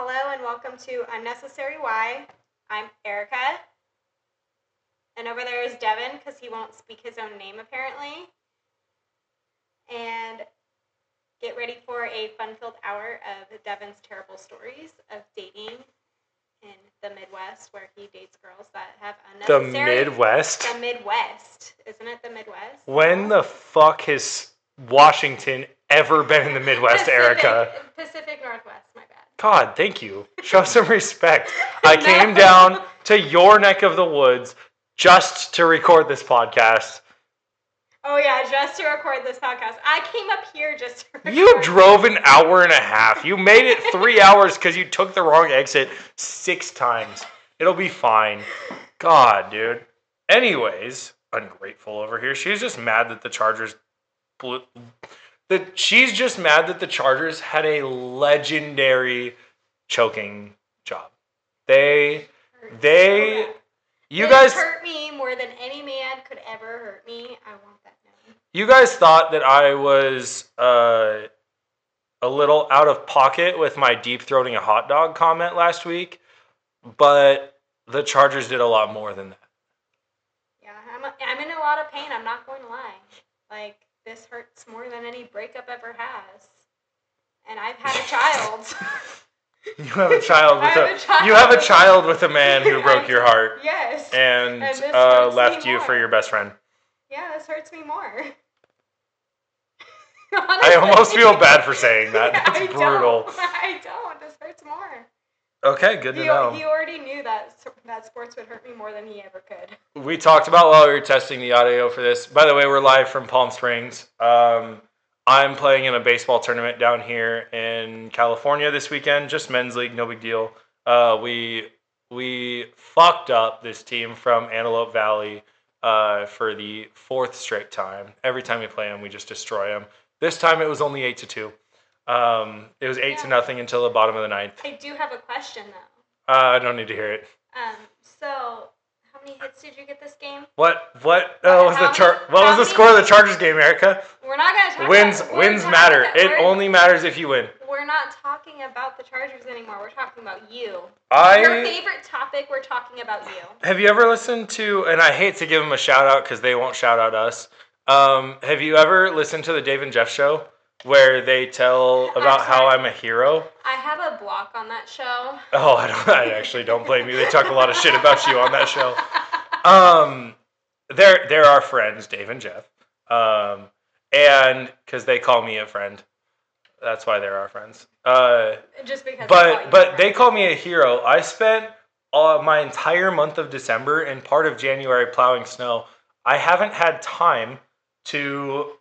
Hello and welcome to Unnecessary Why. I'm Erica. And over there is Devan because he won't speak his own name apparently. And get ready for a fun filled hour of Devan's terrible stories of dating in the Midwest where he dates girls that have unnecessary. The unnecessary. Midwest? The Midwest. Isn't it the Midwest? When the fuck has Washington ever been in the Midwest, Pacific, Erica? Pacific Northwest. God, thank you. Show some respect. I came down to your neck of the woods just to record this podcast. Oh yeah, just to record this podcast. I came up here just to record. You drove an hour and a half. You made it three hours because you took the wrong exit six times. It'll be fine. God, dude. Anyways, ungrateful over here. She's just mad that the Chargers blew. That she's just mad that the Chargers had a legendary choking job. They, they, you guys, hurt me more than any man could ever hurt me. I want that known. you guys thought that I was uh, a little out of pocket with my deep throating a hot dog comment last week, but the Chargers did a lot more than that. Yeah, I'm, I'm in a lot of pain. I'm not going to lie. Like this hurts more than any breakup ever has. And I've had a child. You have a child with a, a child. you have a child with a man who broke I your heart yes. and And uh, left you for your best friend. yeah, this hurts me more. I almost feel bad for saying that. That's I brutal. Don't. I don't. This hurts more. Okay, good to He, know. he already knew that that sports would hurt me more than he ever could. we talked about while we were testing the audio for this. By the way, we're live from Palm Springs. Um, I'm playing in a baseball tournament down here in California this weekend. Just men's league, no big deal. Uh, we we fucked up this team from Antelope Valley uh, for the fourth straight time. Every time we play them, we just destroy them. This time it was only eight to two. Um, it was eight to nothing until the bottom of the ninth. I do have a question though. Uh, I don't need to hear it. Um, so how many hits did you get this game? What what uh, was the char- what was the many- score of the Chargers game, Erica? We're not gonna talk. Wins about, wins matter. It we're- only matters if you win. We're not talking about the Chargers anymore. We're talking about you. I Your favorite topic. We're talking about you. have you ever listened to and I hate to give them a shout out because they won't shout out us. Um, have you ever listened to the Dave and Jeff show where they tell about how. I'm a hero? I have a block on that show. Oh, I don't. I actually don't blame you. They talk a lot of shit about you on that show. Um, they're they're our friends, Dave and Jeff. Um, and because they call me a friend, that's why they're our friends. Uh, Just because. But you but they call me a hero. I spent uh, my entire month of December and part of January plowing snow. I haven't had time to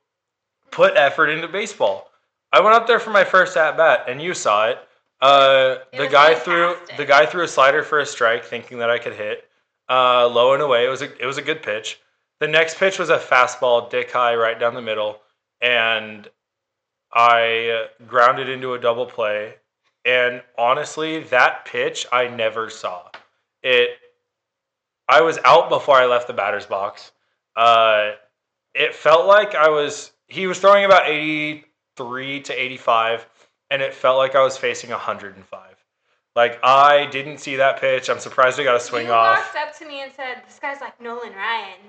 put effort into baseball. I went up there for my first at bat, and you saw it. Uh, It the guy threw the guy threw a slider for a strike, thinking that I could hit uh, low and away. It was a it was a good pitch. The next pitch was a fastball, dick high, right down the middle, and I uh, grounded into a double play. And honestly, that pitch I never saw. It. I was out before I left the batter's box. Uh, it felt like I was. He was throwing about eighty-three to eighty-five, and it felt like I was facing hundred and five. Like I didn't see that pitch. I'm surprised I got a swing you off. walked up to me and said, "This guy's like Nolan Ryan."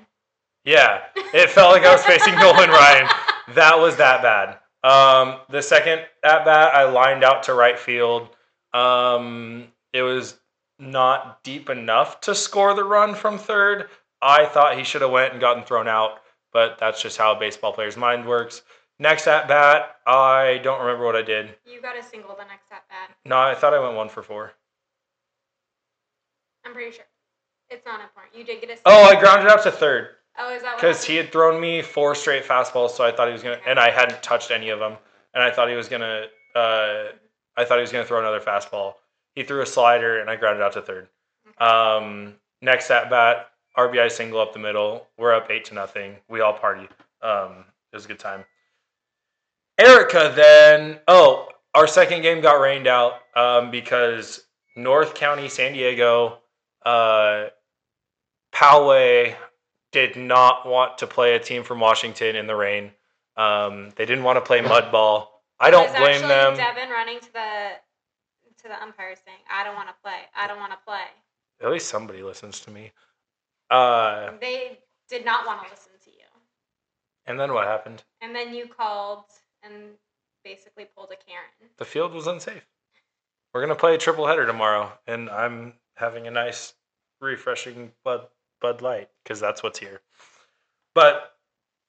Yeah, it felt like I was facing Nolan Ryan. That was that bad. Um, the second at bat, I lined out to right field. Um, it was not deep enough to score the run from third. I thought he should have went and gotten thrown out, but that's just how a baseball player's mind works. Next at bat, I don't remember what I did. You got a single the next at bat. No, I thought I went one for four. I'm pretty sure. It's not important. You did get a. Single. Oh, I grounded out to third. Oh, is that because he had thrown me four straight fastballs, so I thought he was gonna, and I hadn't touched any of them, and I thought he was gonna, uh, I thought he was gonna throw another fastball. He threw a slider, and I grounded out to third. Um, next at bat, RBI single up the middle. We're up eight to nothing. We all party. Um, it was a good time. Erica then. Oh, our second game got rained out um, because North County, San Diego, uh, Poway did not want to play a team from Washington in the rain. Um, they didn't want to play mud ball. I don't blame them. Devan running to the to the umpires saying, "I don't want to play. I don't want to play." At least somebody listens to me. Uh, They did not want to listen to you, and then what happened? and then you called and basically pulled a Karen. The field was unsafe. We're gonna play a triple header tomorrow, and I'm having a nice, refreshing Bud Bud Light because that's what's here. But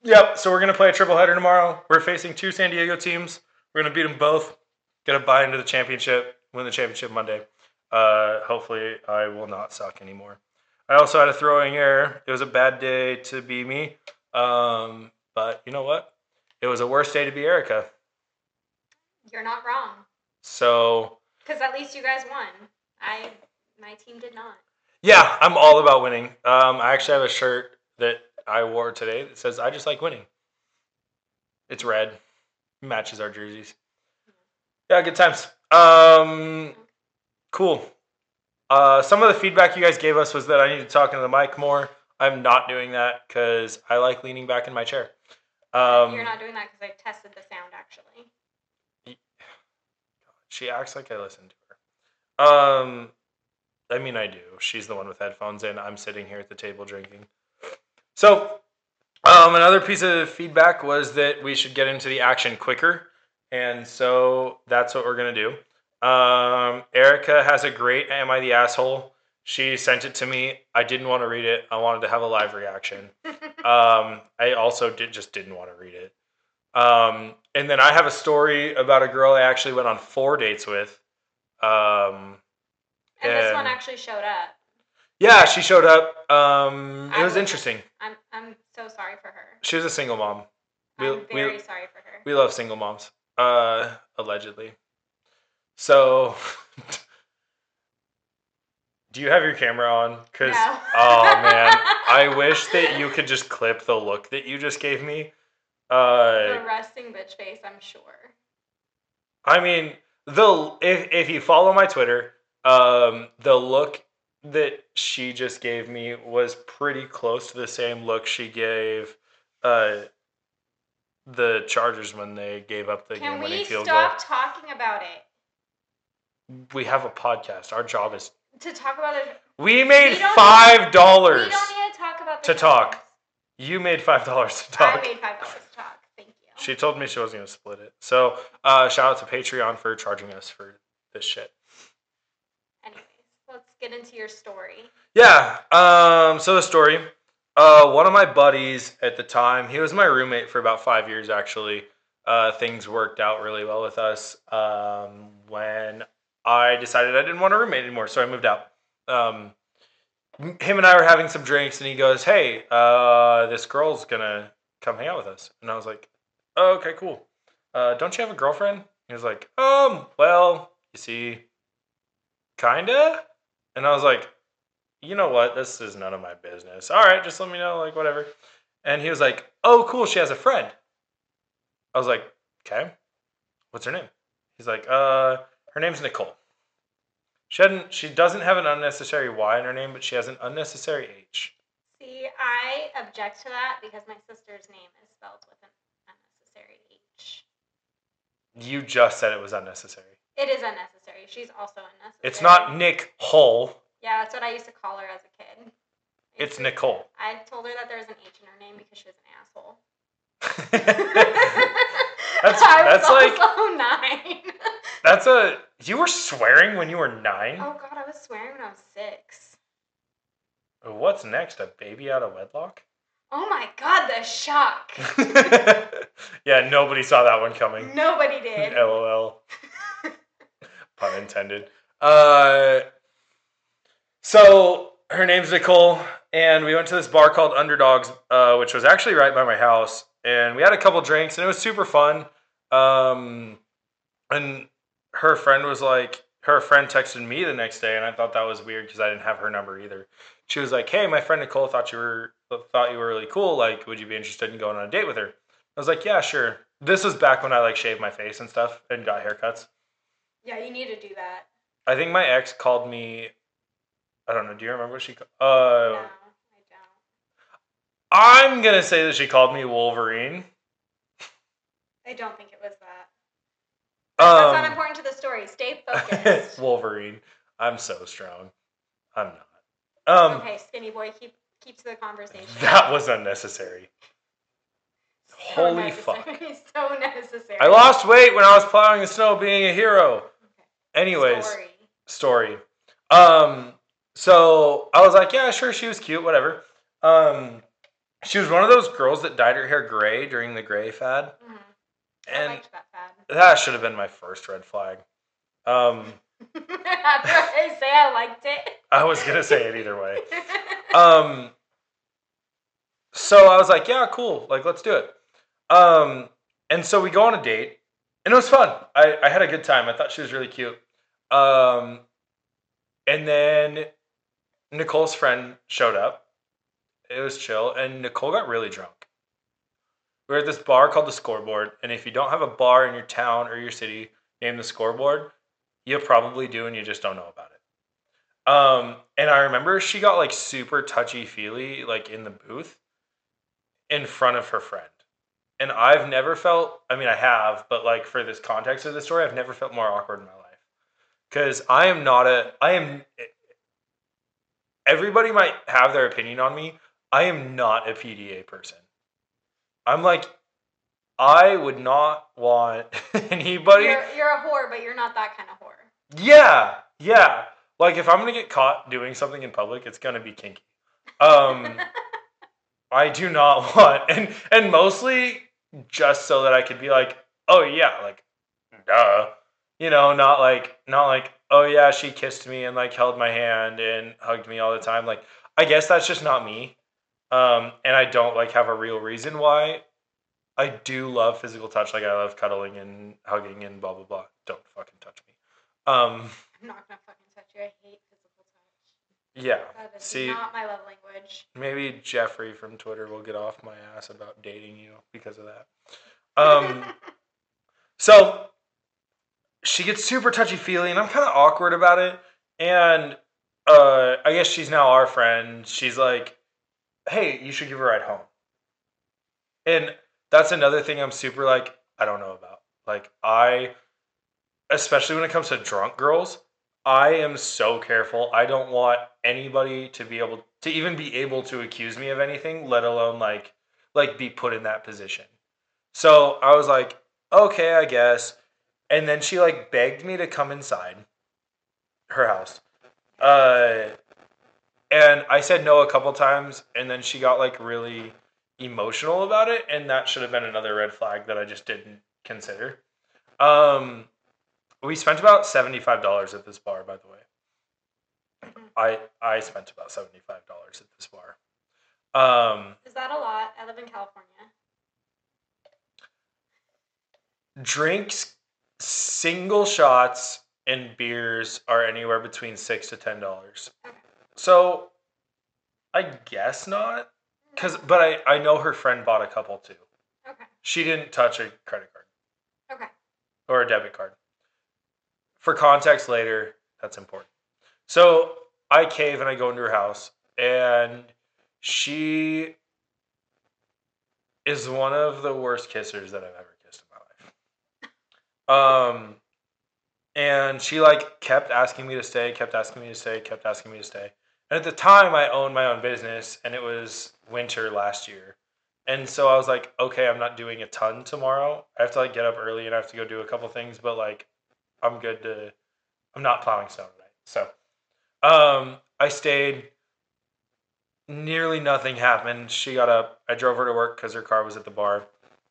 yep, so we're gonna play a triple header tomorrow. We're facing two San Diego teams. We're gonna beat them both. Gonna buy into the championship. Win the championship Monday. Uh, hopefully, I will not suck anymore. I also had a throwing error. It was a bad day to be me. Um, but you know what? It was a worse day to be Erica. You're not wrong, So because at least you guys won. I, my team did not. Yeah, I'm all about winning. Um, I actually have a shirt that I wore today that says "I just like winning." It's red, matches our jerseys. Yeah, good times. Um, cool. Uh, some of the feedback you guys gave us was that I need to talk into the mic more. I'm not doing that because I like leaning back in my chair. Um, You're not doing that because I tested the sound actually. She acts like I listen to her. Um, I mean, I do. She's the one with headphones in. I'm sitting here at the table drinking. So, um, another piece of feedback was that we should get into the action quicker, and so that's what we're gonna do. Um, Erica has a great "Am I the asshole?" She sent it to me. I didn't want to read it. I wanted to have a live reaction. Um, I also did just didn't want to read it. Um, and then I have a story about a girl I actually went on four dates with. Um, and this one actually showed up. yeah, she showed up. Um, it was wasn't. interesting. I'm I'm so sorry for her. She was a single mom. We, I'm very we, sorry for her. we love single moms, uh, allegedly. So, do you have your camera on? Cause No. oh man, I wish that you could just clip the look that you just gave me. Uh, the resting bitch face, I'm sure. I mean, the if if you follow my Twitter, um, the look that she just gave me was pretty close to the same look she gave uh the Chargers when they gave up the Can game-winning we stop talking about it? We have a podcast. Our job is To talk about it, we made We five we dollars don't need to talk about the to talk. You made five dollars to talk. I made five dollars to talk. Thank you. She told me she wasn't gonna split it. So uh, shout out to Patreon for charging us for this shit. Anyways, let's get into your story. Yeah. Um. So the story. Uh, one of my buddies at the time, he was my roommate for about five years. Actually, uh, things worked out really well with us. Um, when I decided I didn't want a roommate anymore, so I moved out. Um, him and I were having some drinks, and he goes, "Hey, uh, this girl's gonna come hang out with us," and I was like, oh, "Okay, cool. Uh, don't you have a girlfriend?" He was like, "Um, well, you see, kinda," and I was like you know what? This is none of my business. All right, just let me know, like, whatever. And he was like, oh, cool, she has a friend. I was like, okay, what's her name? He's like, uh, her name's Nichole. She hadn't, she doesn't have an unnecessary Y in her name, but she has an unnecessary H. See, I object to that because my sister's name is spelled with an unnecessary H. You just said it was unnecessary. It is unnecessary. She's also unnecessary. It's not Nick Hull. Yeah, that's what I used to call her as a kid. It's Nichole. I told her that there was an H in her name because she was an asshole. That's- I was like- also nine. That's a. You were swearing when you were nine. oh god, I was swearing when I was six. What's next? A baby out of wedlock? Oh my god, the shock. yeah, nobody saw that one coming. Nobody did. LOL. Pun intended. Uh, so her name's Nichole, and we went to this bar called Underdogs, uh, which was actually right by my house. And we had a couple drinks, and it was super fun. Um, and her friend was like, her friend texted me the next day, and I thought that was weird because I didn't have her number either. She was like, "Hey, my friend Nichole thought you were thought you were really cool. Like, would you be interested in going on a date with her?" I was like, "Yeah, sure." This was back when I like shaved my face and stuff and got haircuts. Yeah, you need to do that. I think my ex called me. I don't know. Do you remember what she? no, Uh, don't. I'm gonna say that she called me Wolverine. I don't think it was that. That's Um, not important to the story. Stay focused. Wolverine. I'm so strong. I'm not. Um, okay, skinny boy, keep keep to the conversation. that was unnecessary. So Holy fuck. necessary. so necessary. I lost weight when I was plowing the snow, being a hero. Anyways, Story. story. Um, so I was like, yeah, sure, she was cute, whatever. Um, she was one of those girls that dyed her hair gray during the gray fad, Mhm. I and liked that fad. that should have been my first red flag. Um, After I say I liked it. I was gonna say it either way. Um, so I was like, yeah, cool, like let's do it. Um, and so we go on a date, and it was fun. I, I had a good time. I thought she was really cute. Um, and then Nichole's friend showed up. It was chill, and Nichole got really drunk. We were at this bar called the Scoreboard, and if you don't have a bar in your town or your city named the Scoreboard, you probably do, and you just don't know about it. Um, and I remember she got like super touchy feely, like in the booth, in front of her friend. And I've never felt, I mean, I have, but like for this context of the story, I've never felt more awkward in my life. Because I am not a, I am, everybody might have their opinion on me. I am not a PDA person. I'm like, I would not want anybody. You're, you're a whore, but you're not that kind of whore. Yeah, yeah. Like if I'm gonna get caught doing something in public, it's gonna be kinky. Um, I do not want, and and mostly just so that I could be like, oh yeah, like, duh, you know, not like not like, oh yeah, she kissed me and like held my hand and hugged me all the time. Like, I guess that's just not me. Um, and I don't like have a real reason why. I do love physical touch, like I love cuddling and hugging and blah blah blah. Don't fucking touch me. Um, I'm not gonna fucking touch you. I hate physical touch. yeah. That is See, not my love language. maybe Jeffrey from Twitter will get off my ass about dating you because of that. Um, so she gets super touchy feely, and I'm kind of awkward about it. And uh, I guess she's now our friend. She's like, "Hey, you should give a ride home." And that's another thing I'm super like I don't know about. Like I, especially when it comes to drunk girls, I am so careful. I don't want anybody to be able to even be able to accuse me of anything, let alone like like be put in that position. So I was like, okay, I guess. And then she like begged me to come inside her house. Uh and I said no a couple times and then she got like really emotional about it and that should have been another red flag that I just didn't consider. Um we spent about $75 at this bar by the way. Mhm. I I spent about $75 at this bar. Um Is that a lot? I live in California. drinks single shots and beers are anywhere between six to ten dollars Okay. So i guess not because but I, I know her friend bought a couple too. Okay. she didn't touch a credit card. Okay. or a debit card. For context later that's important. So i cave and i go into her house and she is one of the worst kissers that i've ever kissed in my life. Um and she like kept asking me to stay kept asking me to stay kept asking me to stay and at the time i owned my own business and it was winter last year. And so i was like okay i'm not doing a ton tomorrow. I have to like get up early and i have to go do a couple things but like i'm good to i'm not plowing snow tonight. So um i stayed. Nearly nothing happened. She got up. I drove her to work because her car was at the bar.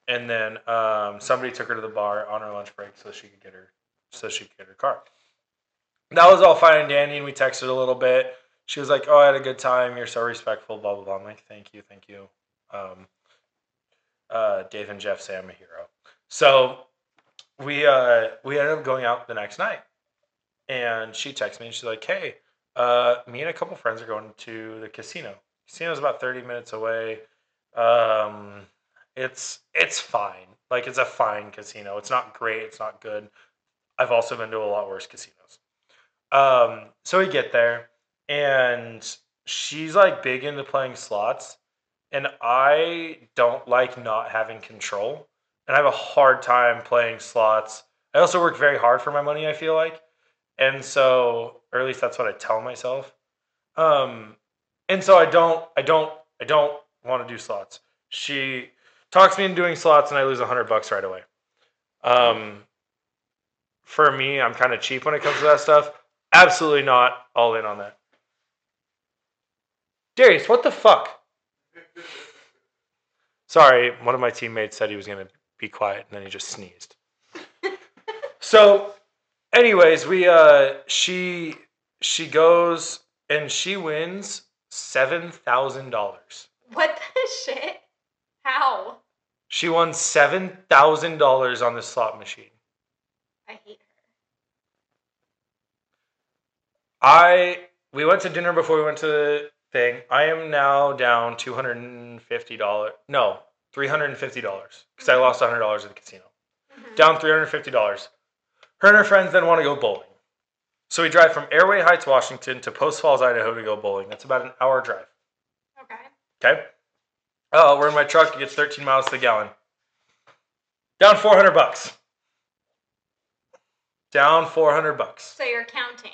And then um, somebody took her to the bar on her lunch break so she could get her so she could get her car. That was all fine and dandy and we texted a little bit she was like oh i had a good time. You're so respectful blah blah blah. I'm like thank you thank you. Um, uh, dave and jeff say i'm a hero. So we uh, we ended up going out the next night. And she texted me and she's like hey uh, me and a couple friends are going to the casino. Casino's about 30 minutes away. Um, it's it's fine. Like it's a fine casino. It's not great. It's not good. I've also been to a lot worse casinos. Um, so we get there and she's like big into playing slots and i don't like not having control and i have a hard time playing slots i also work very hard for my money, I feel like. And so, or at least that's what I tell myself. Um, and so I don't, I don't, I don't want to do slots. She talks me into doing slots and I lose a hundred bucks right away. Um, for me, I'm kind of cheap when it comes to that stuff. Absolutely not all in on that. Darius, what the fuck? Sorry, one of my teammates said he was going to be quiet and then he just sneezed. so, anyways, we uh she she goes and she wins $7,000. What the shit? How? She won $7,000 on the slot machine. I hate her. I we went to dinner before we went to the thing. I am now down two hundred and fifty dollars. No, three hundred and fifty dollars because I lost hundred dollars at the casino. Mhm. Down three hundred and fifty dollars. Her and her friends then want to go bowling. So we drive from Airway Heights, Washington, to Post Falls, Idaho, to go bowling. That's about an hour drive. Okay. Okay. Oh, we're in my truck. It gets thirteen miles to the gallon. Down four hundred bucks. Down four hundred bucks. So you're counting.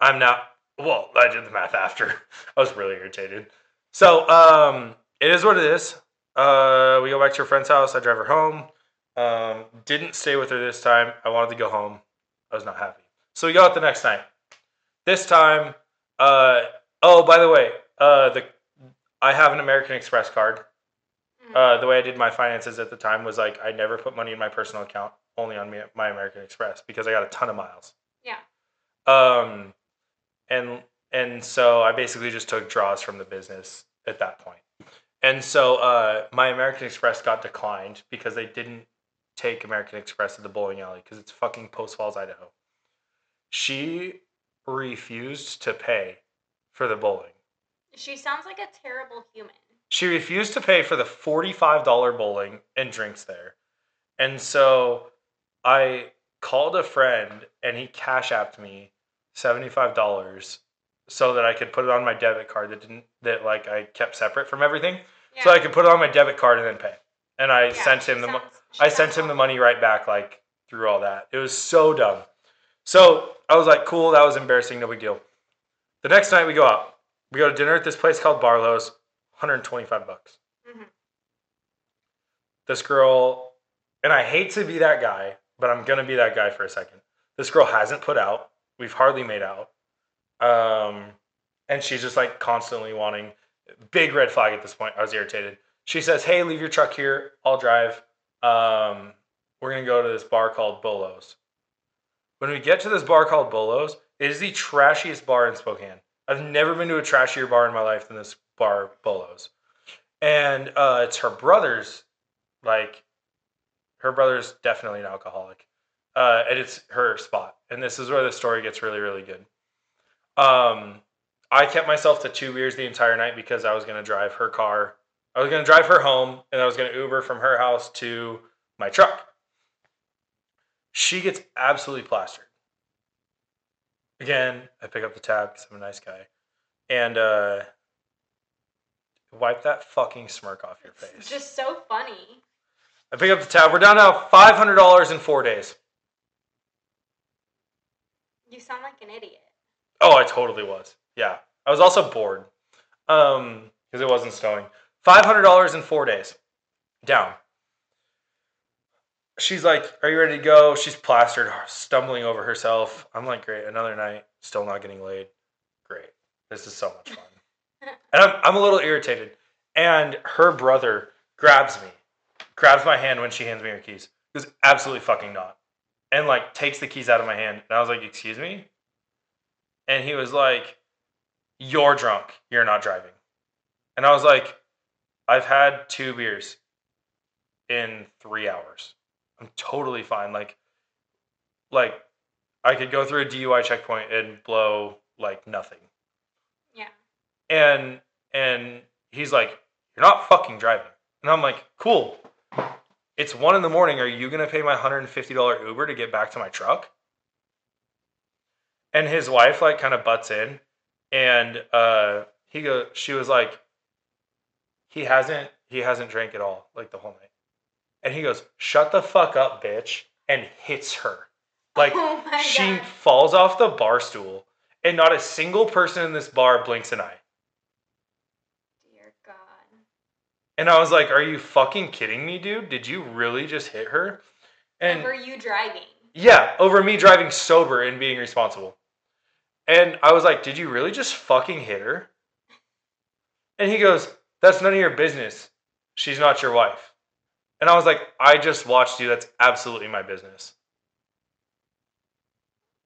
I'm not. Well, I did the math after. I was really irritated. So, um, it is what it is. Uh, we go back to her friend's house. I drive her home. Um, didn't stay with her this time. I wanted to go home. I was not happy. So we go out the next night. This time, uh, oh, by the way, uh, the I have an American Express card. Mhm. Uh, the way I did my finances at the time was like I never put money in my personal account, only on me, my American Express because I got a ton of miles. Yeah. Um, and and so I basically just took draws from the business at that point. And so uh, my American Express got declined because they didn't take American Express to the bowling alley because it's fucking Post Falls, Idaho. She refused to pay for the bowling. She sounds like a terrible human. She refused to pay for the $45 bowling and drinks there. And so I called a friend and he cash apped me $75 so that I could put it on my debit card that didn't that like I kept separate from everything. Yeah. So I could put it on my debit card and then pay. And I Yeah, sent him the sounds- I sent him the money right back like through all that. It was so dumb. So I was like, cool, that was embarrassing, no big deal. The next night we go out. We go to dinner at this place called Barlow's, 125 bucks. Mhm. This girl, and I hate to be that guy, but I'm gonna be that guy for a second. This girl hasn't put out. We've hardly made out. Um, and she's just like constantly wanting big red flag at this point. I was irritated. She says, Hey, leave your truck here. I'll drive. Um, we're gonna go to this bar called Bolo's. When we get to this bar called Bolo's, it is the trashiest bar in Spokane. I've never been to a trashier bar in my life than this bar, Bolo's. And uh, it's her brother's, like, her brother's definitely an alcoholic. Uh, and it's her spot. And this is where the story gets really, really good. Um, I kept myself to two beers the entire night because I was going to drive her car. I was going to drive her home and I was going to Uber from her house to my truck. She gets absolutely plastered. Again, I pick up the tab because I'm a nice guy. And uh, wipe that fucking smirk off your face. It's just so funny. I pick up the tab. We're down now $500 in four days. You sound like an idiot. Oh, I totally was. Yeah. I was also bored um, because it wasn't snowing. $500 in four days. Down. She's like, Are you ready to go? She's plastered, stumbling over herself. I'm like, Great. Another night. Still not getting laid. Great. This is so much fun. and I'm, I'm a little irritated. And her brother grabs me, grabs my hand when she hands me her keys. Goes, Absolutely fucking not. And like takes the keys out of my hand. And I was like, Excuse me? And he was like, You're drunk. You're not driving. And I was like, I've had two beers in three hours. I'm totally fine. Like, like I could go through a DUI checkpoint and blow like nothing. Yeah. And and he's like, You're not fucking driving. And I'm like, Cool. It's one in the morning. Are you gonna pay my $150 Uber to get back to my truck? And his wife like kind of butts in and uh he go she was like, He hasn't he hasn't drank at all, like the whole night. And he goes, Shut the fuck up, bitch. and hits her. Like oh she God. falls off the bar stool, and not a single person in this bar blinks an eye. Dear God. And I was like, "Are you fucking kidding me, dude? Did you really just hit her?" And Over you driving. yeah, over me driving sober and being responsible. And I was like, "Did you really just fucking hit her?" And he goes, "That's none of your business. She's not your wife." And I was like, "I just watched you. That's absolutely my business."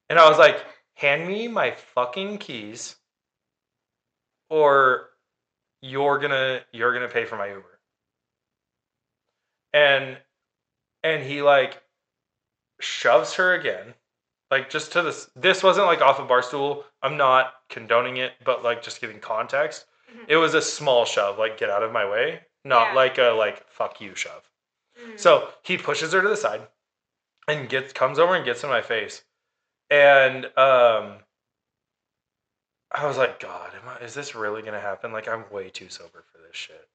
And I was like, "Hand me my fucking keys or you're to you're to pay for my Uber." And and he like shoves her again like just to this this wasn't like off a bar stool i'm not condoning it but like just giving context Mhm. it was a small shove like get out of my way not Yeah. like a like fuck you shove Mhm. so he pushes her to the side and gets comes over and gets in my face and um i was like god am I, is this really gonna happen? Like i'm way too sober for this shit.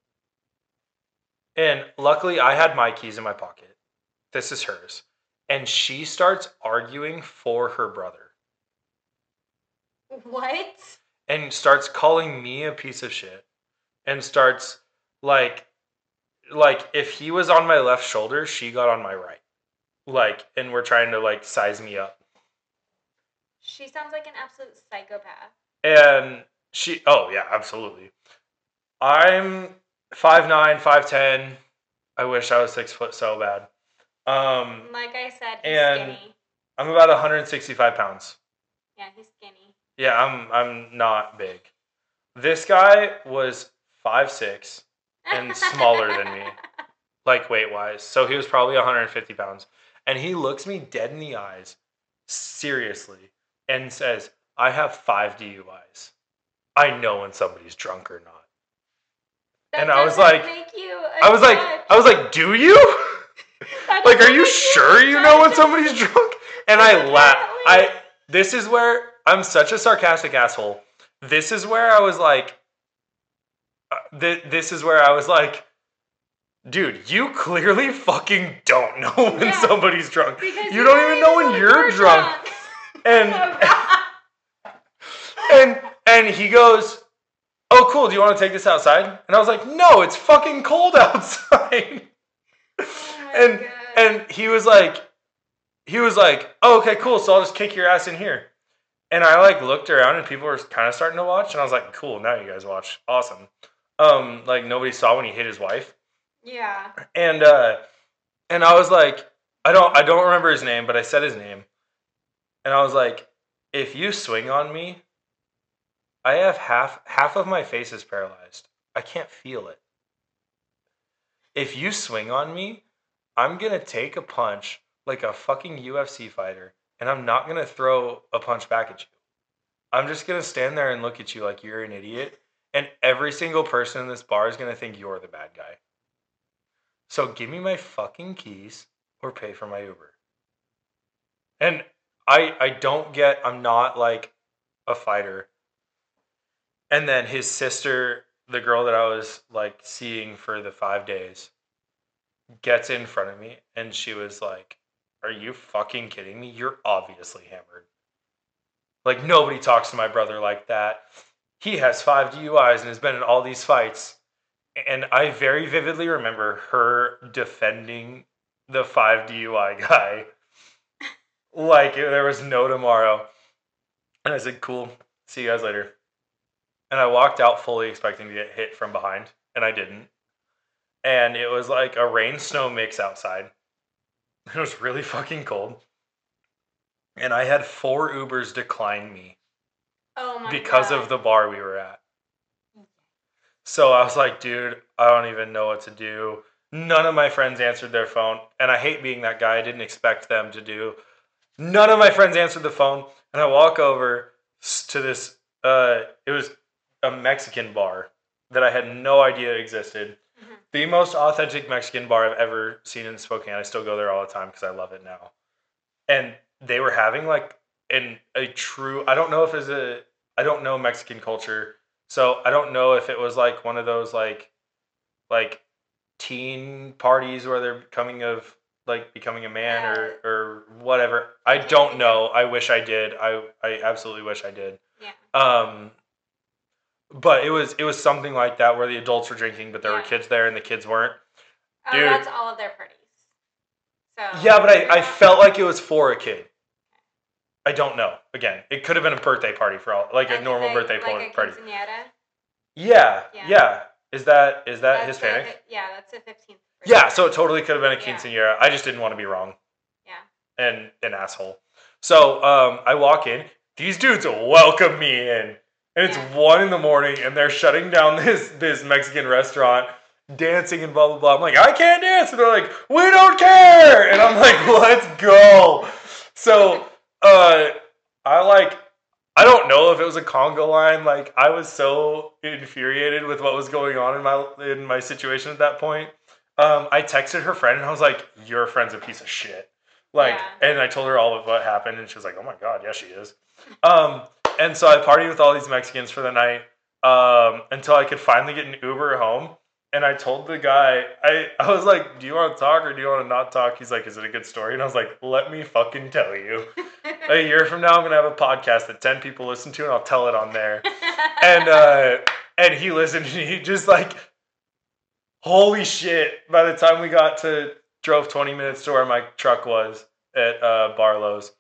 And luckily i had my keys in my pocket. This is hers. And she starts arguing for her brother. What? and starts calling me a piece of shit. And starts like like if he was on my left shoulder she got on my right. Like and we're trying to like size me up. She sounds like an absolute psychopath. And she oh yeah absolutely i'm 5'9 5'10 i wish i was six foot so bad um Like I said, he's And- skinny. i'm about 165 pounds Yeah, he's skinny. yeah i'm i'm not big this guy was 5'6 And smaller than me. like weight wise. So he was probably 150 pounds. And he looks me dead in the eyes, seriously, and says, I have five DUIs. I know when somebody's drunk or not. That And I was like- make you a I was like. I was like, do you? Like, are you sure you know when somebody's drunk? And I laugh. I this is where I'm such a sarcastic asshole. This is where I was like, uh, th- this is where I was like, dude, you clearly fucking don't know when Yeah. somebody's drunk. You don't even know when you're drunk. And Oh. And and he goes, "Oh, cool. Do you want to take this outside?" And I was like, "No, it's fucking cold outside." Oh and God. and he was like, he was like, oh, "Okay, cool. So I'll just kick your ass in here." And I like looked around, and people were kind of starting to watch, and I was like, "Cool, now you guys watch. Awesome." Um, like nobody saw when he hit his wife, yeah. and uh, and I was like, I don't I don't remember his name, but I said his name, and I was like, if you swing on me, I have half half of my face is paralyzed. I can't feel it. If you swing on me, I'm gonna take a punch like a fucking UFC fighter, and I'm not gonna throw a punch back at you. I'm just gonna stand there and look at you like you're an idiot, and every single person in this bar is gonna think you're the bad guy. So give me my fucking keys or pay for my Uber. And I I don't get I'm not like a fighter. And then his sister, the girl that I was like seeing for the 5 days, gets in front of me and she was like, "Are you fucking kidding me? You're obviously hammered." Like nobody talks to my brother like that. He has 5 DUIs and has been in all these fights. And I very vividly remember her defending the five DUI guy like there was no tomorrow. And I said, cool, see you guys later. And I walked out fully expecting to get hit from behind, and I didn't. And it was like a rain snow mix outside. It was really fucking cold. And I had four Ubers decline me Oh my because God. of the bar we were at. So I was like, dude, I don't even know what to do. None of my friends answered their phone. And I hate being that guy. I didn't expect them to do. None of my friends answered the phone. And I walk over to this, uh, it was a Mexican bar that I had no idea existed. Mhm. The most authentic Mexican bar I've ever seen in Spokane. I still go there all the time because I love it now. And they were having like in a true, I don't know if it's a, I don't know Mexican culture. So I don't know if it was like one of those like like teen parties where they're coming of like becoming a man or or whatever. I don't know. I wish I did. I I absolutely wish I did. Yeah. Um, but it was it was something like that where the adults were drinking, but there were kids there and the kids weren't. Oh, Dude. that's all of their parties. So Yeah, but I, I felt like it was for a kid. I don't know. Again, it could have been a birthday party for all, like a normal they- birthday like party. quinceañera. Yeah, yeah, Yeah. Is that is that That's Hispanic? a- yeah, that's a fifteenth. Yeah, so it totally could have been a Yeah. quinceanera. I just didn't want to be wrong. Yeah. And an asshole. So um, I walk in. These dudes welcome me in, and it's one in the morning, and they're shutting down this this Mexican restaurant, dancing and blah blah blah. I'm like, I can't dance, and they're like, we don't care, and I'm like, let's go. So uh, I like. I don't know if it was a conga line. Like I was so infuriated with what was going on in my in my situation at that point. Um, I texted her friend and I was like, "Your friend's a piece of shit." Like, Yeah. and I told her all of what happened, and she was like, "Oh my god, yeah, she is." Um, and so I partied with all these Mexicans for the night um, until I could finally get an Uber home. And I told the guy, I, I was like, "Do you want to talk or do you want to not talk?" He's like, "Is it a good story?" And I was like, "Let me fucking tell you." a year from now, I'm gonna have a podcast that ten people listen to, and I'll tell it on there. And uh, and he listened, and he just like, holy shit! By the time we got to drove 20 minutes to where my truck was at uh, Barlow's,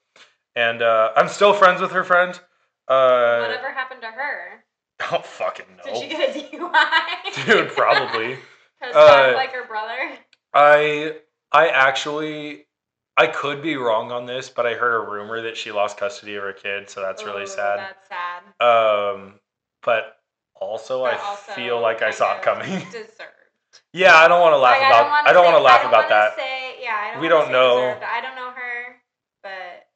and uh, I'm still friends with her friend. Uh, Whatever happened to her? Don't fucking Did she get a DUI? dude. Probably. Uh, like her brother. I I actually I could be wrong on this, but I heard a rumor that she lost custody of her kid, so that's really sad. That's sad. Um, but also But I also feel like I saw it coming. Deserved. yeah, I don't want to laugh Like, about. I don't want to laugh about that. Say, yeah, I don't We don't know. deserved. I don't know her, but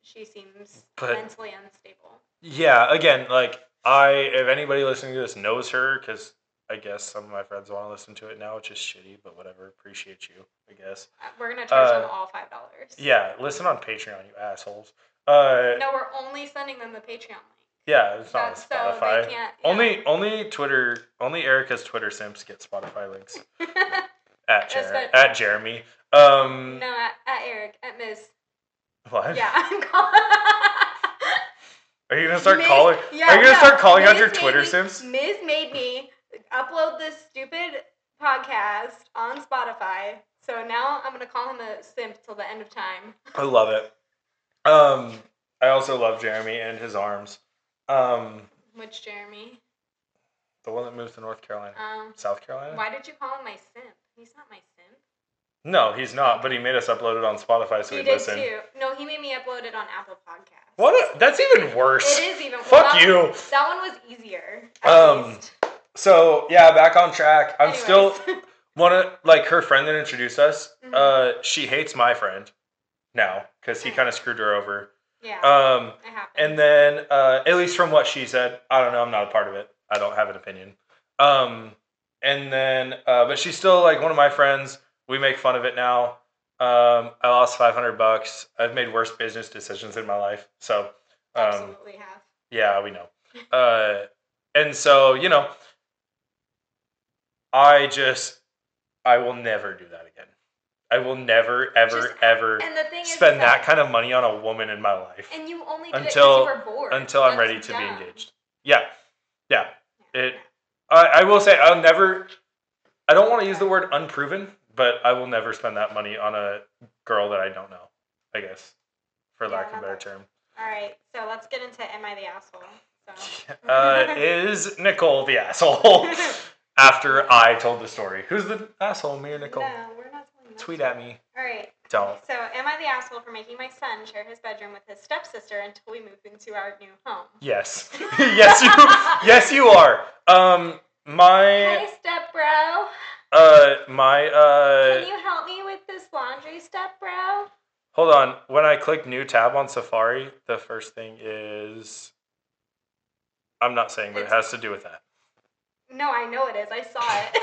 she seems But- mentally unstable. Yeah, again, like I, if anybody listening to this knows her, because I guess some of my friends want to listen to it now, which is shitty, but whatever. Appreciate you, I guess. Uh, We're gonna charge Uh, them all five dollars. Yeah, listen on Patreon, you assholes. Uh, No, we're only sending them the Patreon link. yeah, it's not on That's so Spotify. can't. yeah. Only, only Twitter, only Erica's Twitter simps get Spotify links at Jer- at Jeremy. Um, no, at, at Eric, at Ms. what? Yeah, I'm calling. Are you gonna start Miz- calling? yeah, are you gonna no, start calling out your Twitter me- sims? Miz made me upload this stupid podcast on Spotify. So now I'm gonna call him a simp till the end of time. I love it. Um, I also love Jeremy and his arms. Um, Which Jeremy? the one that moved to North Carolina, Um, South Carolina. why did you call him my simp? He's not my simp. No, he's not. But he made us upload it on Spotify so he we did listen. too. No, he made me upload it on Apple Podcasts. What? A, that's even worse. It is even. well, Fuck that- you. That one was easier. Um, least. So yeah, back on track. I'm Anyways. still one of like her friend that introduced us. Mhm. Uh, she hates my friend now because he kind of screwed her over. yeah, Um, and then uh, at least from what she said, I don't know. I'm not a part of it. I don't have an opinion. Um, and then, uh, but she's still like one of my friends. We make fun of it now. Um, I lost 500 bucks. I've made worse business decisions in my life. So, um, Absolutely have. yeah, we know. Uh, and so, you know, I just, I will never do that again. I will never, ever, Just- ever And the thing is spend that kind of money on a woman in my life And you only did Until- it because you were bored. until I'm ready to be engaged. Yeah, yeah. Yeah. It. I, I will say I'll never. I don't want to use the word unproven, but I will never spend that money on a girl that I don't know. I guess, for Yeah, lack of a better term. All right, so let's get into Am I the Asshole? So. Uh, is Nichole the asshole? After I told the story, who's the asshole? Me or Nichole? No, we're not telling. Tweet at me. All right. Don't. So, am I the asshole for making my son share his bedroom with his stepsister until we move into our new home? Yes. yes, you. Yes, you are. Um, my step bro. Uh, my uh. Can you help me with this laundry, step bro? Hold on. When I click new tab on Safari, the first thing is I'm not saying, but it has to do with that. No, I know it is. I saw it.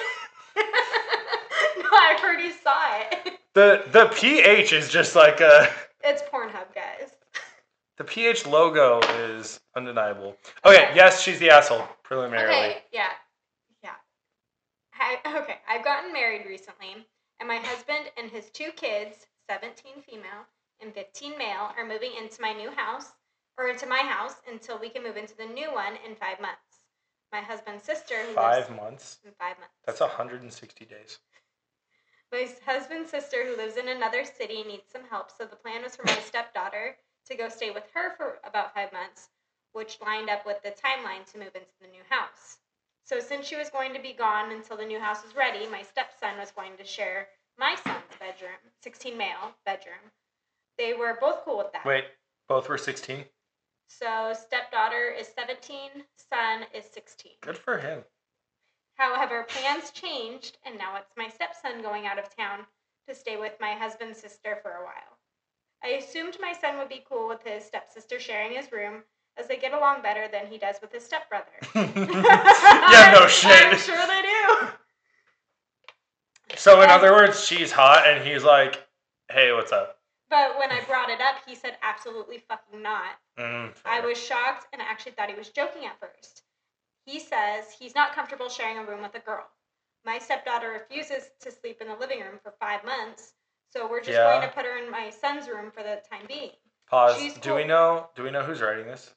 no, I already saw it. The the PH is just like a It's Pornhub, guys. the PH logo is undeniable. Okay, Okay. yes, she's the asshole preliminarily. Okay, yeah, yeah. I, okay, I've gotten married recently, and my husband and his two kids, 17 female and 15 male, are moving into my new house or into my house until we can move into the new one in five months. My husband's sister, who Five months. in five months. That's 160 days. My husband's sister, who lives in another city, needs some help, so the plan was for my stepdaughter to go stay with her for about five months, which lined up with the timeline to move into the new house. So, since she was going to be gone until the new house was ready, my stepson was going to share my son's bedroom, 16 male bedroom. They were both cool with that. Wait, both were 16. So, stepdaughter is 17, son is 16. Good for him. However, plans changed, and now it's my stepson going out of town to stay with my husband's sister for a while. I assumed my son would be cool with his stepsister sharing his room, as they get along better than he does with his stepbrother. yeah, no shit. I'm sure they do. So, in Um, other words, she's hot, and he's like, "Hey, what's up?" But when I brought it up, he said absolutely fucking not. Mm, I was shocked and I actually thought he was joking at first. He says he's not comfortable sharing a room with a girl. My stepdaughter refuses to sleep in the living room for five months, so we're just Yeah. going to put her in my son's room for the time being. Pause. she's Do we know? Do we know who's writing this?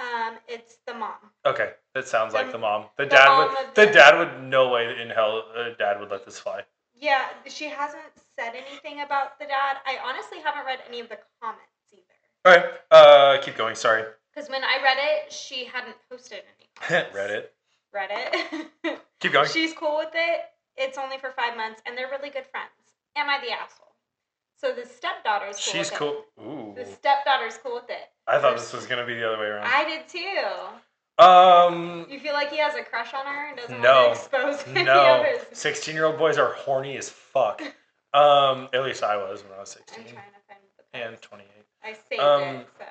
Um, it's the mom. Okay, that sounds like The- the mom. The, the dad mom would. The the- dad would. No way in hell. Uh, dad would let this fly. Yeah, she hasn't said anything about the dad. I honestly haven't read any of the comments either. All right. Uh, keep going. Sorry. Because when I read it, she hadn't posted any. Read it. Read it. Keep going. She's cool with it. It's only for five months, and they're really good friends. Am I the asshole? So the stepdaughter's cool. She's with cool. It. Ooh. The stepdaughter's cool with it. I thought this was gonna be the other way around. I did too. Um. You feel like he has a crush on her and doesn't No. want to expose any No. of his. Sixteen-year-old boys are horny as fuck. Um. At least I was when I was I'm sixteen trying to find the post. and twenty-eight. I saved Um, it, so.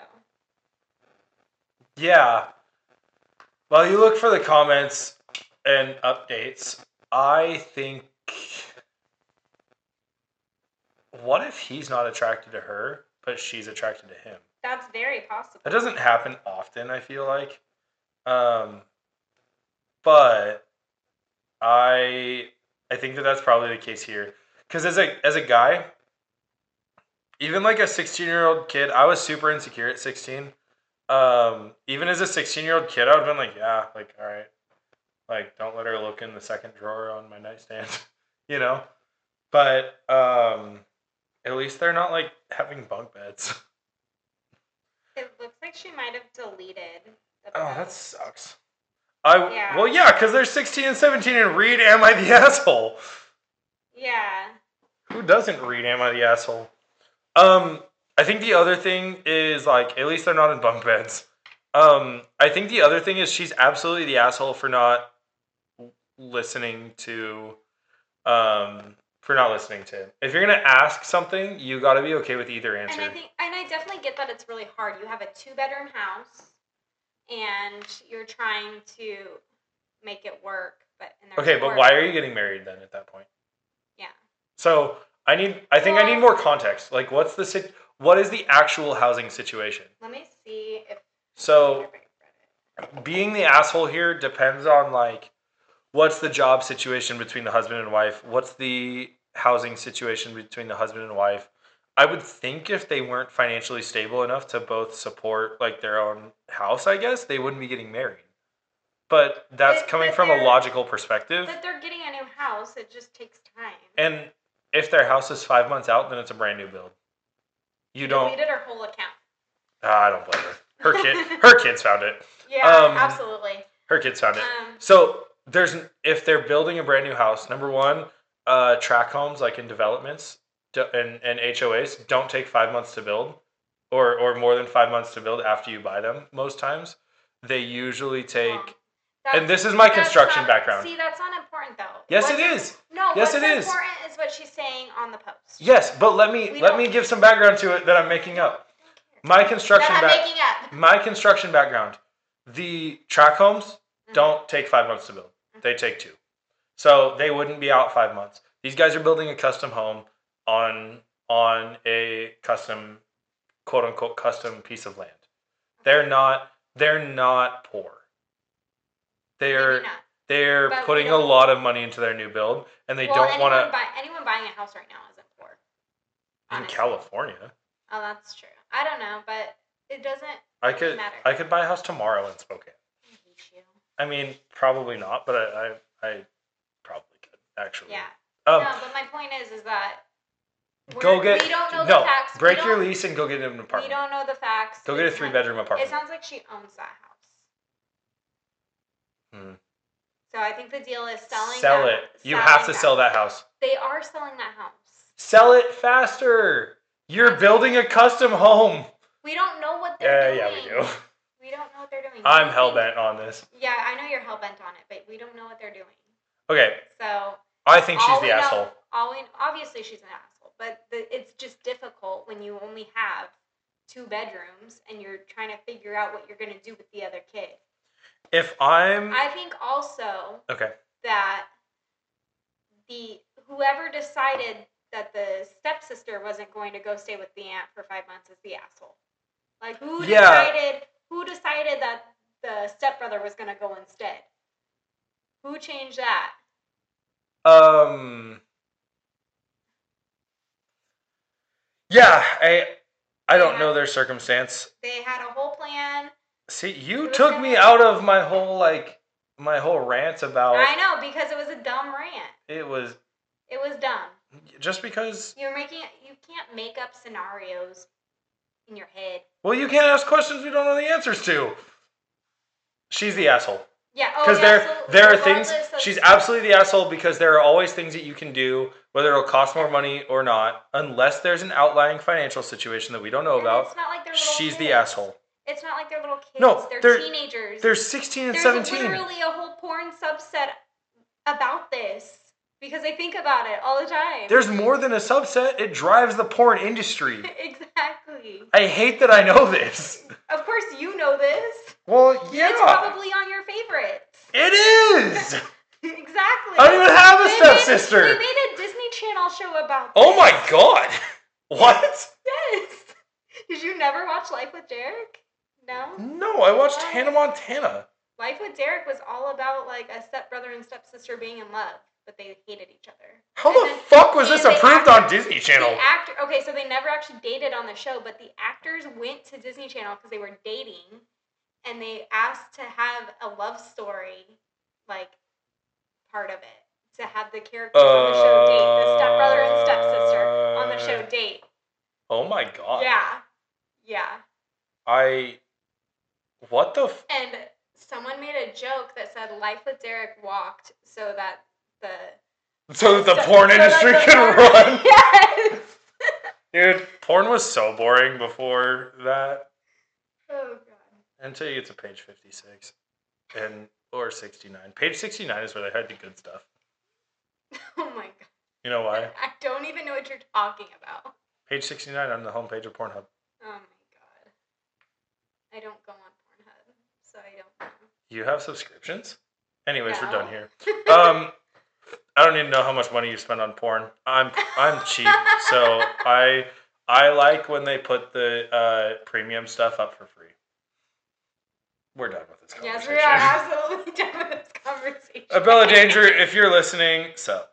Yeah. While you look for the comments and updates, I think. What if he's not attracted to her, but she's attracted to him? That's very possible. That doesn't happen often, I feel like. Um, but I I think that that's probably the case here. Because as a as a guy, even like a 16 year old kid, I was super insecure at 16. Um, even as a 16 year old kid, I would have been like, yeah, like all right, like don't let her look in the second drawer on my nightstand, you know. But um, at least they're not like having bunk beds. It looks like she might have deleted the Oh, that sucks. I Yeah. well, yeah, because they're 16 and 17 and read "Am I the Asshole?" Yeah. Who doesn't read "Am I the Asshole?" Um, I think the other thing is like at least they're not in bunk beds. Um, I think the other thing is she's absolutely the asshole for not listening to, um, for not listening to him. If you're gonna ask something, you got to be okay with either answer. And I think, and I definitely get that it's really hard. You have a two bedroom house, and you're trying to make it work, but okay, but why are you getting married then at that point? Yeah. So I need. I think I need more context. Like, what's the sit? What is the actual housing situation? Let me see if. So if I read it. being the asshole here depends on like, what's the job situation between the husband and wife? What's the housing situation between the husband and wife? I would think if they weren't financially stable enough to both support like their own house, I guess they wouldn't be getting married. But that's But- coming but from a logical perspective. But they're getting a new house. It just takes time. And if their house is five months out, then it's a brand new build. You don't. deleted her whole account. Ah, I don't blame her. Her kid. her kids found it. Yeah, Um, absolutely. Her kids found it. Um, So there's if they're building a brand new house, number one, uh, track homes like in developments and and HOAs don't take five months to build, or or more than five months to build after you buy them. Most times, they usually take. that's- And this is my construction not- background. See, that's not important though. Yes, it What's- is. No, Yes, what's it is. important is what she's saying on the post. Yes, but let me We let me give some background to it that I'm making up. My construction that I'm back my construction background. The track homes Mhm. don't take five months to build. They take two. So they wouldn't be out five months. These guys are building a custom home on on a custom quote unquote custom piece of land. They're not they're not poor. They're not. they're But putting a lot of money into their new build, and they well, don't want to. buy, anyone buying a house right now isn't poor. In. California, Oh, that's true. I don't know, but it doesn't I could matter. I could buy a house tomorrow in Spokane. I hate you. I mean, probably not, but I I, I actually. Yeah. Um, no, but my point is, is that go get We don't know no the facts. Break your lease and go get an apartment. We don't know the facts. Go get a three bedroom apartment. It sounds like she owns that house. Hmm. So I think the deal is selling. Sell that- it. You have to sell that house. They are selling that house. Sell it faster. You're building a custom home. We don't know what Yeah, they're yeah, doing. we do. We don't know what they're doing. I'm hell bent on this. Yeah, I know you're hell bent on it, but we don't know what they're doing. Okay, So I think she's all the asshole. all we obviously she's an asshole, but the, it's just difficult when you only have two bedrooms and you're trying to figure out what you're going to do with the other kid. If I'm I think also okay, that the whoever decided that the stepsister wasn't going to go stay with the aunt for five months is the asshole. Like who Yeah. decided who decided that the stepbrother was going to go instead? Who changed that? Um, yeah, I I don't know their circumstance. They had a whole plan. See, you took me out of my whole like my whole rant about I know because it was a dumb rant. it was It was dumb. just because. You're making you can't make up scenarios in your head. Well, you can't ask questions we don't know the answers to. She's the asshole. Yeah, oh, because yeah, there so there are things she's absolutely the asshole because there are always things that you can do whether it'll cost more money or not unless there's an outlying financial situation that we don't know and about It's not like they're little she's the asshole It's not like they're little kids. No, they're, they're- teenagers. they're 16 and There's 17 literally a whole porn subset about this because I think about it all the time. there's more than a subset it drives the porn industry exactly. i hate that i know this Of course, you know this. well yeah. It's probably on your favorites. it is exactly. i don't even have a They made- stepsister They made a Disney Channel show about. oh my god what Yes. Did you never watch Life with Derek? No. no i watched What? hannah montana Life with Derek was all about like a stepbrother and stepsister being in love, but they hated each other. how And the then- fuck was this approved actor- on disney channel actor, okay, so they never actually dated on the show, but the actors went to Disney Channel because they were dating, and they asked to have a love story, like part of it, to have the characters on the show date, the stepbrother and stepsister on the show Uh, date. Oh my god. Yeah, yeah. I. What the? F- And someone made a joke that said "Life with Derek walked so that the so that the so- porn so industry could porn- run. Yes. Dude, porn was so boring before that. Oh. Until you get to page 56. And. Or 69. Page 69 is where they hide the good stuff. Oh my god. You know why? I don't even know what you're talking about. Page 69 on the homepage of Pornhub. Oh my god. I don't go on Pornhub, so I don't know. You have subscriptions? Anyways, we're done here. Um, I don't need to know how much money you spend on porn. I'm I'm cheap, so I I like when they put the uh, premium stuff up for free. We're done with this conversation. yes, conversation. we are absolutely done with this conversation. Uh, Bella Danger, if you're listening, so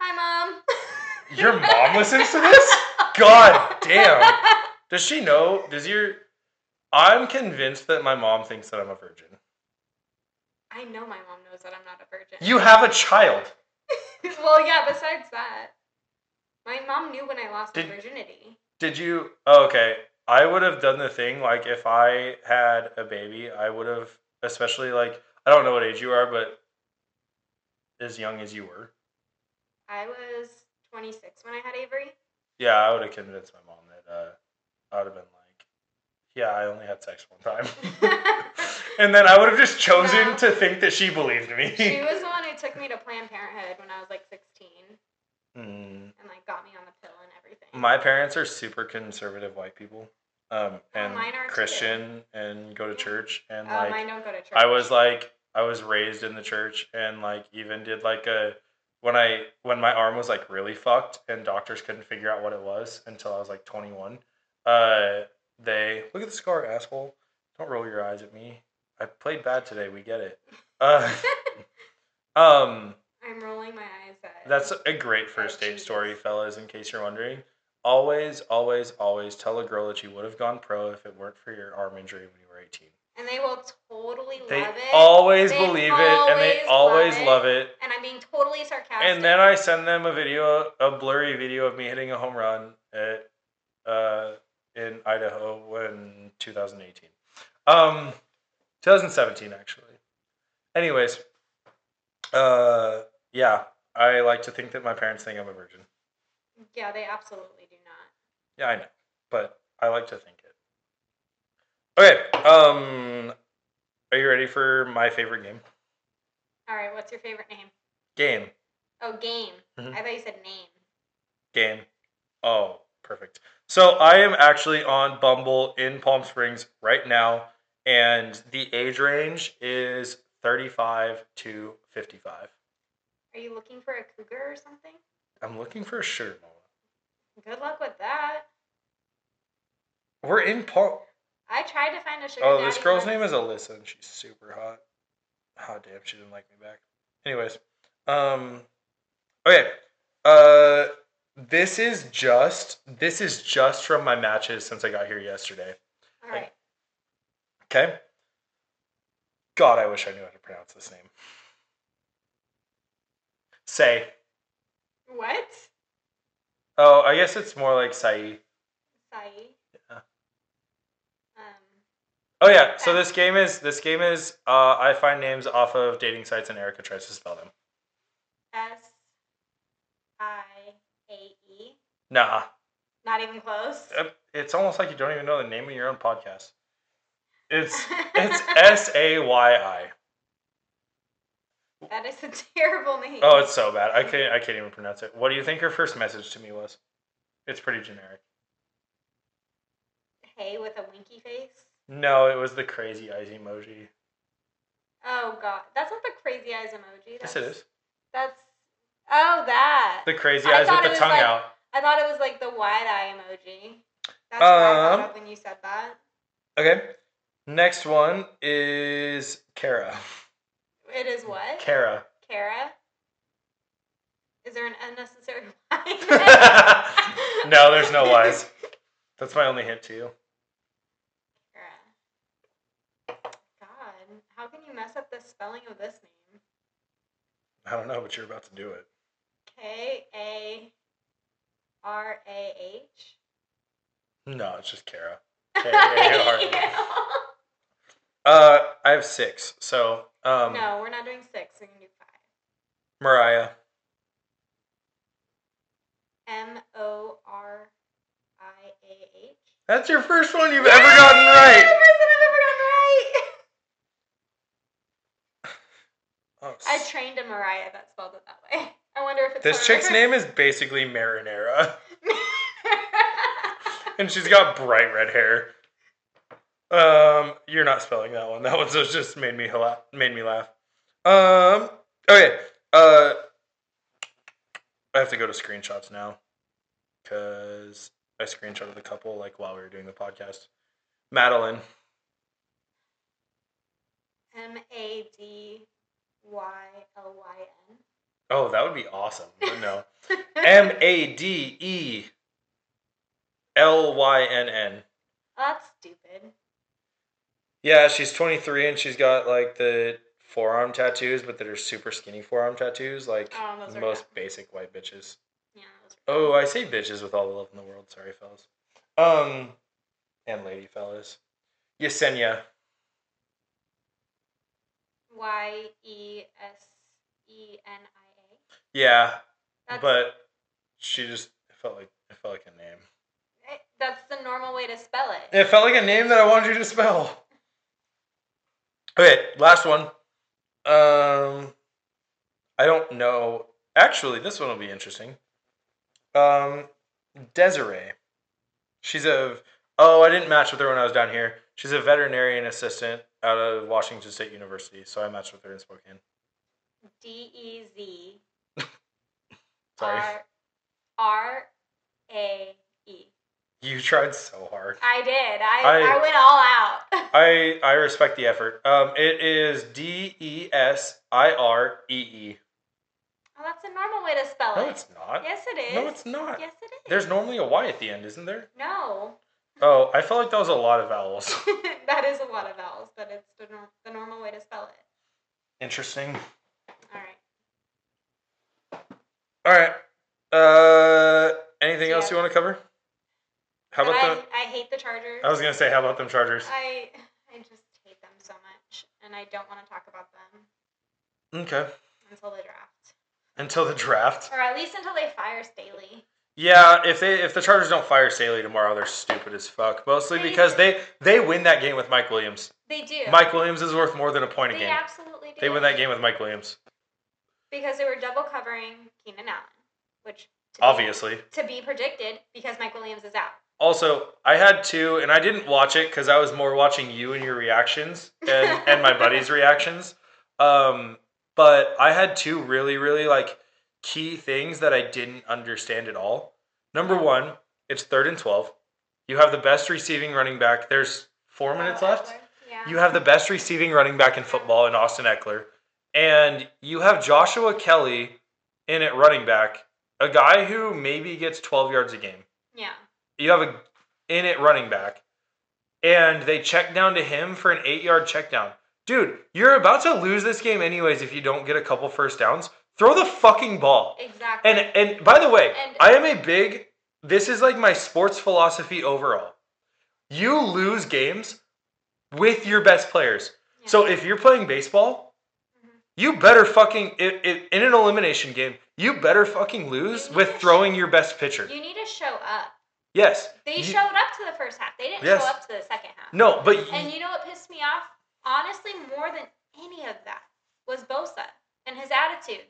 Hi, mom. your mom listens to this? God damn. Does she know? Does your I'm convinced that my mom thinks that I'm a virgin. I know my mom knows that I'm not a virgin. You have a child. well, yeah. Besides that, my mom knew when I lost Did- my virginity. Did you? Oh, okay. I would have done the thing like if I had a baby, I would have, especially like I don't know what age you are, but as young as you were, I was 26 when I had Avery. yeah, I would have convinced my mom that uh, I would have been like, yeah, I only had sex one time, and then I would have just chosen No. to think that she believed me. she was the one who took me to Planned Parenthood when I was like 16 Mm. and like got me on the pill and everything. My parents are super conservative white people, um, and Oh, mine are too. Christian, and go to church, and oh, like mine don't go to church. I was like I was raised in the church and like even did like a when I when my arm was like really fucked and doctors couldn't figure out what it was until I was like 21. Uh they look at the scar asshole. Don't roll your eyes at me. I played bad today, we get it. Uh Um, I'm rolling my eyes at. that's a great first date story, fellas. In case you're wondering, always, always, always tell a girl that you would have gone pro if it weren't for your arm injury when you were 18. and they will totally They love it. always They believe it, and they always love love it. and I'm being totally sarcastic. And then I send them a video, a blurry video of me hitting a home run at uh, in Idaho in 2018, um, 2017 actually. Anyways, uh, yeah, I like to think that my parents think I'm a virgin. yeah, they absolutely. Yeah, I know, but I like to think it. Okay, um, are you ready for my favorite game? All right, what's your favorite name? Game. Oh, game. Mhm. I thought you said name. game. Oh, perfect. So I am actually on Bumble in Palm Springs right now, and the age range is 35 to 55. Are you looking for a cougar or something? I'm looking for a sugar mama. Good luck with that. We're in Palm. I tried to find a sugar Oh, this girl's name is Alyssa, and she's super hot. Oh, damn, she didn't like me back. Anyways, um, okay, uh, this is just this is just from my matches since I got here yesterday. All right. Okay. God, I wish I knew how to pronounce this name. Say. What? Oh, I guess it's more like Sai. Sai. Yeah. Um. Oh yeah. So this game is this game is uh, I find names off of dating sites and Erica tries to spell them. S. I. A. E. Nah. Not even close. Uh, It's almost like you don't even know the name of your own podcast. It's it's S A Y I. that is a terrible name. Oh, it's so bad. I can't I can't even pronounce it. What do you think her first message to me was? It's pretty generic. hey with a winky face. No, it was the crazy eyes emoji. Oh god, that's not the crazy eyes emoji. Yes, it is. That's oh that. The crazy eyes with the tongue like- out. I thought it was like the wide eye emoji. That's what I Um, thought of when you said that. Okay. Next one is Kara. It is what? Kara. Kara. Is there an unnecessary Y? no, there's no Y's. That's my only hint to you. Kara. God, how can you mess up the spelling of this name? I don't know, but you're about to do it. K A R A H. No, it's just Kara. K-A-R-A. Uh, I have six. So, um, no, we're not doing six. We're gonna do five. Moriah. M O R I A H. That's your first one you've ever gotten right. Yay! First one I've ever gotten right. Oh, I trained a Moriah that spelled it that way. I wonder if it's this her. chick's name is basically Marinara, and she's got bright red hair. Um, you're not spelling that one. That one just made me hla- made me laugh. Um, okay. Uh, I have to go to screenshots now because I screenshotted a couple like while we were doing the podcast. Madeline. M A D Y L Y N. Oh, that would be awesome. But no. M A D E L Y N N. That's stupid. Yeah, she's 23 and she's got like the forearm tattoos, but that are super skinny forearm tattoos, like Oh, most basic white bitches. Yeah. Those are Oh, I say bitches with all the love in the world. Sorry, fellas. Um, and lady fellas. Yesenia. Y E S E N I A. Yeah, That's but she just it felt like it felt like a name. that's the normal way to spell it. It felt like a name that I wanted you to spell. Okay, last one. Um, I don't know. Actually, this one will be interesting. Um, Desiree. She's a. Oh, I didn't match with her when I was down here. She's a veterinarian assistant out of Washington State University, so I matched with her in Spokane. D E Z Sorry. R R A E. You tried so hard. I did. I, I- I, went all out. I I respect the effort. Um, it is D E S I R E E. Oh, that's a normal way to spell No, it. it's not. Yes, it is. No, it's not. Yes, it is. There's normally a Y at the end, isn't there? no. Oh, I felt like that was a lot of vowels. that is a lot of vowels, but it's the, the normal way to spell it. Interesting. All right. All right. Uh, anything else you want to cover? How about I, the? I hate the Chargers. I was gonna say, how about them Chargers? I I just hate them so much, and I don't want to talk about them Okay. until the draft, Until the draft. or at least until they fire Staley. Yeah, if they if the Chargers don't fire Staley tomorrow, they're stupid as fuck. Mostly They- because they they win that game with Mike Williams. They do. Mike Williams is worth more than a point a They game. absolutely do. They win that game with Mike Williams. because they were double covering Keenan Allen, which to be- Obviously. to be predicted because Mike Williams is out. Also, I had two, and I didn't watch it because I was more watching you and your reactions and, and my buddy's reactions. Um, but I had two really, really like key things that I didn't understand at all. Number one, it's third and 12. You have the best receiving running back. There's four minutes left. Yeah. You have the best receiving running back in football in Austin Ekeler. And you have Joshua Kelley in at running back, a guy who maybe gets 12 yards a game yeah. You have a in it running back, and they check down to him for an eight yard check down. Dude, you're about to lose this game anyways if you don't get a couple first downs. Throw the fucking ball. Exactly. And and by the way, And- I am a big this is like my sports philosophy overall. You lose games with your best players. Yeah. So if you're playing baseball, Mhm. you better fucking i i in an elimination game, you better fucking lose with to throwing your best pitcher. you need to show up. Yes. They You- showed up to the first half. They didn't Yes. show up to the second half. No, but And you know what pissed me off? Honestly, more than any of that was Bosa and his attitude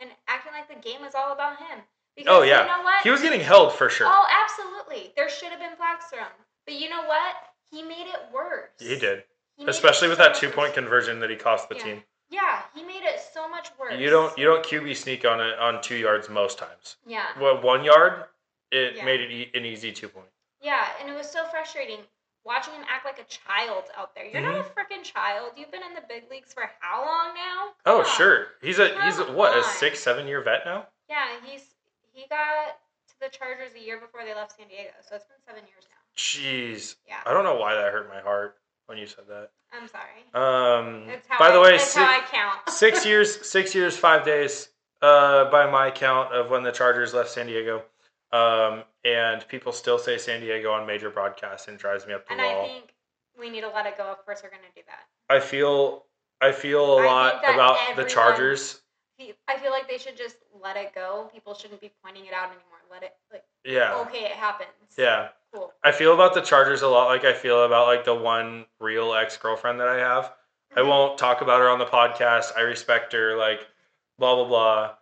and acting like the game was all about him. Because Oh, yeah. you know what? He was getting held for sure. Oh, absolutely. There should have been flags thrown. But you know what? He made it worse. He did, He especially with so that two point conversion that he cost the Yeah. team. Yeah, he made it so much worse. You don't you don't QB sneak on it on two yards most times. Yeah. Well, one yard, it Yeah. made it e- an easy two point. Yeah, and it was so frustrating watching him act like a child out there. You're not a Mm-hmm. freaking child. You've been in the big leagues for how long now? Oh on. sure, he's a he's a, Come what a six seven year vet now. Yeah, he's he got to the Chargers a year before they left San Diego, so it's been seven years now. Jeez, Yeah, I don't know why that hurt my heart when you said that. I'm sorry. Um, by I, the way, it's si- how I count. six years, six years, five days, uh, by my count of when the Chargers left San Diego. Um, and people still say San Diego on major broadcasts and drives me up the and wall. I think we need to let it go. Of course, we're gonna do that. I feel I feel a I lot about the Chargers. I feel like they should just let it go. People shouldn't be pointing it out anymore. Let it like Yeah. okay, it happens. Yeah. cool. I feel about the Chargers a lot like I feel about like the one real ex-girlfriend that I have. I Mhm. won't talk about her on the podcast. I respect her like blah blah blah.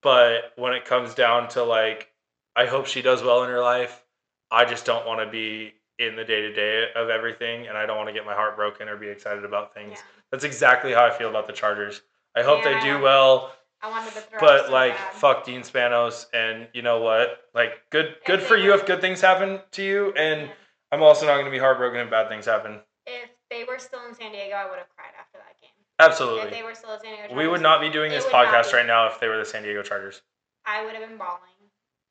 But when it comes down to like I hope she does well in her life, I just don't want to be in the day-to-day of everything and I don't want to get my heart broken or be excited about things. Yeah. That's exactly how I feel about the Chargers. I hope Yeah, they do well. I wanted to throw. but so like bad. fuck Dean Spanos and you know what like good good If for you were- if good things happen to you and Yeah. I'm also not going to be heartbroken if bad things happen if they were still in San Diego, I would have cried after that game. Absolutely. If they were still in San Diego, we would not be doing this podcast right now if they were the San Diego Chargers I would have been bawling.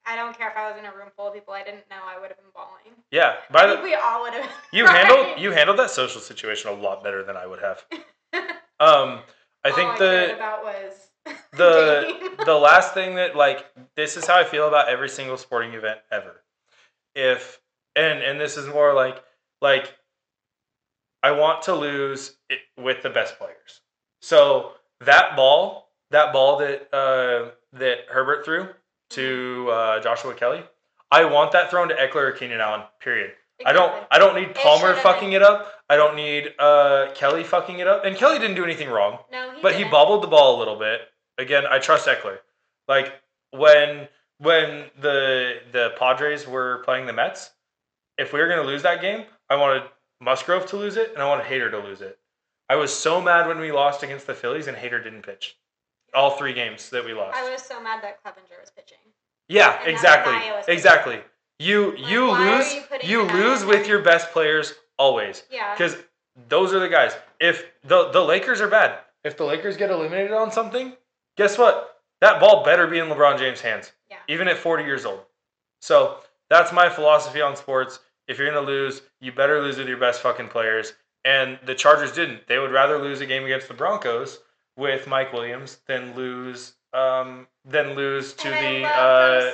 I don't care if I was in a room full of people I didn't know. I would have been bawling. yeah by I the think we all would have. you handled you handled that social situation a lot better than I would have um I think all I the about was the the last thing that like this is how I feel about every single sporting event ever. If and and this is more like like I want to lose it with the best players. So that ball, that ball that uh, that Herbert threw to uh, Joshua Kelley, I want that thrown to Ekeler or Keenan Allen. Period. I don't. I don't need Palmer should've fucking it up. I don't need uh, Kelley fucking it up. And Kelley didn't do anything wrong No, he but he didn't. bobbled the ball a little bit. Again, I trust Ekeler. Like when when the the Padres were playing the Mets, if we were going to lose that game, I wanted Musgrove to lose it and I wanted Hader to lose it. I was so mad when we lost against the Phillies and Hader didn't pitch. All three games that we lost. I was so mad that Clevinger was pitching. yeah, and exactly. Exactly. You you lose you you lose with your best players always Yeah. because those are the guys. If the the Lakers are bad, if the Lakers get eliminated on something, guess what? That ball better be in LeBron James' hands, Yeah. even at 40 years old. So that's my philosophy on sports. If you're gonna lose, you better lose with your best fucking players. And the Chargers didn't. They would rather lose a game against the Broncos with Mike Williams than lose um than lose to And the uh, those-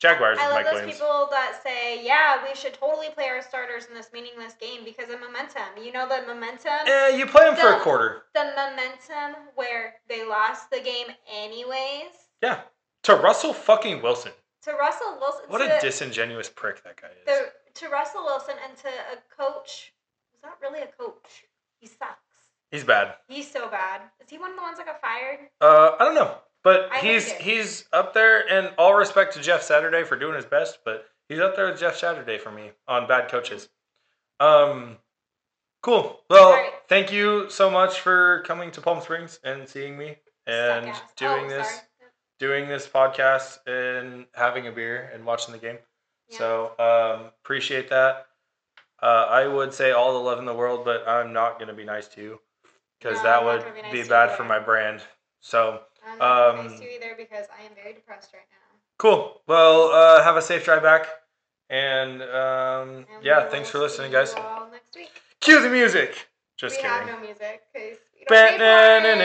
Jaguars I with love Mike those Williams. people that say, "Yeah, we should totally play our starters in this meaningless game because of momentum." You know the momentum, Eh, you play them for a quarter. the momentum where they lost the game anyways. Yeah. To Russell fucking Wilson. To Russell Wilson, What a disingenuous prick that guy is. the, to Russell Wilson and to a coach who's not really a coach. He sucks. He's bad. He's so bad. Is he one of the ones that got fired? Uh, I don't know, but I he's he's up there. And all respect to Jeff Saturday for doing his best, but he's up there with Jeff Saturday for me on bad coaches. Um, cool. Well, right. thank you so much for coming to Palm Springs and seeing me and doing Oh, this sorry. doing this podcast and having a beer and watching the game. Yeah. So um, appreciate that. Uh, I would say all the love in the world, but I'm not going to be nice to you because No, that would be bad for my brand. So I'm Um, nice to either because I am very depressed right now. cool. Well, uh, have a safe drive back. And um, And yeah, thanks for listening, guys. all next week. Cue the music. Just we kidding. have no music because we don't